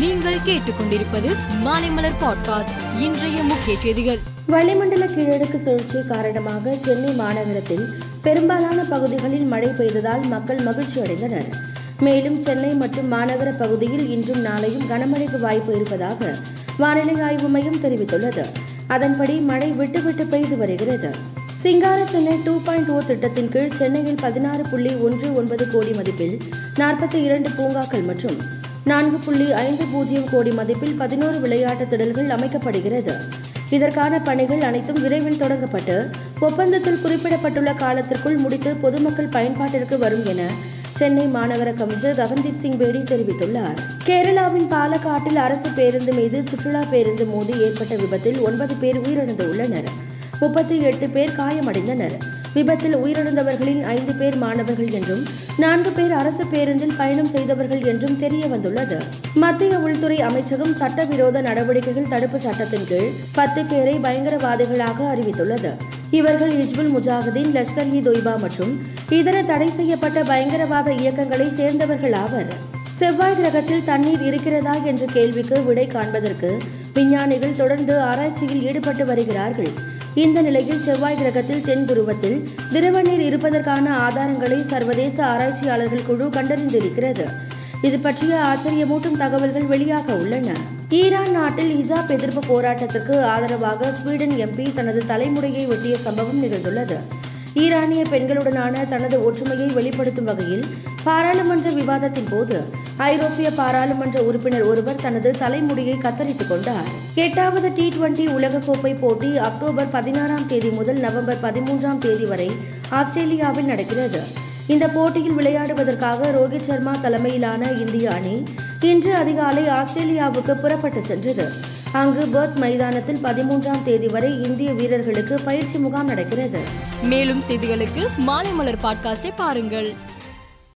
நீங்கள் கேட்டுக்கொண்டிருப்பது மாலைமலர் பாட்காஸ்ட் இன்றைய முக்கிய செய்திகள். வளிமண்டல கீழடுக்கு சுழற்சி காரணமாக சென்னை மாநகரத்தில் பெரும்பாலான பகுதிகளில் மழை பெய்ததால் மக்கள் மகிழ்ச்சி அடைந்தனர். மேலும் சென்னை மற்றும் மாநகர பகுதியில் இன்றும் நாளையும் கனமழைக்கு வாய்ப்பு இருப்பதாக வானிலை ஆய்வு மையம் தெரிவித்துள்ளது. அதன்படி மழை விட்டு விட்டு பெய்து வருகிறது. சிங்கார சென்னை டூ பாயிண்ட் ஓ திட்டத்தின் கீழ் சென்னையில் பதினாறு புள்ளி ஒன்று ஒன்பது கோடி மதிப்பில் நாற்பத்தி இரண்டு பூங்காக்கள் மற்றும் நான்கு புள்ளி ஐந்து பூஜ்ஜியம் கோடி மதிப்பில் பதினோரு விளையாட்டு திடல்கள் அமைக்கப்படுகிறது. இதற்கான பணிகள் அனைத்தும் விரைவில் தொடங்கப்பட்டு ஒப்பந்தத்தில் குறிப்பிடப்பட்டுள்ள காலத்திற்குள் முடித்து பொதுமக்கள் பயன்பாட்டிற்கு வரும் என சென்னை மாநகர கமிஷனர் ககன்தீப் சிங் பேடி தெரிவித்துள்ளார். கேரளாவின் பாலக்காட்டில் அரசு பேருந்து மீது சுற்றுலா பேருந்து மோதி ஏற்பட்ட விபத்தில் ஒன்பது பேர் உயிரிழந்துள்ளனர். முப்பத்தி எட்டு பேர் காயமடைந்தனர். விபத்தில் உயிரிழந்தவர்களின் ஐந்து பேர் மாணவர்கள் என்றும் நான்கு பேர் அரசு பேருந்தில் பயணம் செய்தவர்கள் என்றும் தெரிய வந்துள்ளது. மத்திய உள்துறை அமைச்சகம் சட்டவிரோத நடவடிக்கைகள் தடுப்பு சட்டத்தின் கீழ் பத்து பேரை பயங்கரவாதிகளாக அறிவித்துள்ளது. இவர்கள் இஸ்புல் முஜாஹிதீன் லஷ்கர் இ தொய்பா மற்றும் இதர தடை செய்யப்பட்ட பயங்கரவாத இயக்கங்களை சேர்ந்தவர்கள் ஆவர். செவ்வாய் கிரகத்தில் தண்ணீர் இருக்கிறதா என்ற கேள்விக்கு விடை காண்பதற்கு விஞ்ஞானிகள் தொடர்ந்து ஆராய்ச்சியில் ஈடுபட்டு வருகிறார்கள். இந்த நிலையில் செவ்வாய் கிரகத்தில் தென் துருவத்தில் திரவ நீர் இருப்பதற்கான ஆதாரங்களை சர்வதேச ஆராய்ச்சியாளர்கள் குழு கண்டறிந்திருக்கிறது. இது பற்றிய ஆச்சரியமூட்டும் தகவல்கள் வெளியாக உள்ளன. ஈரான் நாட்டில் ஹிஜாப் எதிர்ப்பு போராட்டத்திற்கு ஆதரவாக ஸ்வீடன் எம்பி தனது தலைமுறையை ஒட்டிய சம்பவம் நிகழ்ந்துள்ளது. ஈரானிய பெண்களுடனான தனது ஒற்றுமையை வெளிப்படுத்தும் வகையில் பாராளுமன்ற விவாதத்தின் போது ஐரோப்பிய பாராளுமன்ற உறுப்பினர் ஒருவர் தனது தலைமுடியை கத்தரித்துக் கொண்டார். எட்டாவது டி டுவெண்டி உலகக்கோப்பை போட்டி அக்டோபர் பதினாறாம் தேதி முதல் நவம்பர் பதிமூன்றாம் தேதி வரை ஆஸ்திரேலியாவில் நடக்கிறது. இந்த போட்டியில் விளையாடுவதற்காக ரோஹித் சர்மா தலைமையிலான இந்திய அணி இன்று அதிகாலை ஆஸ்திரேலியாவுக்கு புறப்பட்டு சென்றது. அங்கு பர்த் மைதானத்தில் பதிமூன்றாம் தேதி வரை இந்திய வீரர்களுக்கு பயிற்சி முகாம் நடக்கிறது. மேலும் செய்திகளுக்கு மாலை மலர் பாட்காஸ்டை பாருங்கள்.